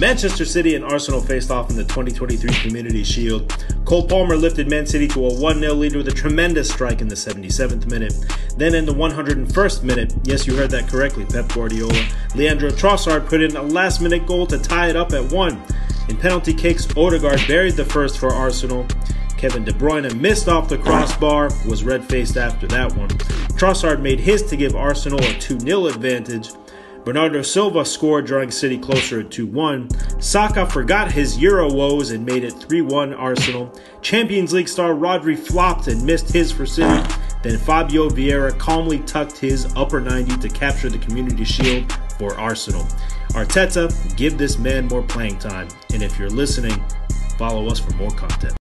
Manchester City and Arsenal faced off in the 2023 Community Shield. Cole Palmer lifted Man City to a 1 0 lead with a tremendous strike in the 77th minute. Then in the 101st minute, yes, you heard that correctly, Pep Guardiola, Leandro Trossard put in a last minute goal to tie it up at 1. In penalty kicks, Odegaard buried the first for Arsenal. Kevin De Bruyne missed off the crossbar, was red faced after that one. Trossard made his to give Arsenal a 2 0 advantage. Bernardo Silva scored, drawing City closer at 2 1. Saka forgot his Euro woes and made it 3 1 Arsenal. Champions League star Rodri flopped and missed his for City. Then Fabio Vieira calmly tucked his upper 90 to capture the Community Shield for Arsenal. Arteta, give this man more playing time. And if you're listening, follow us for more content.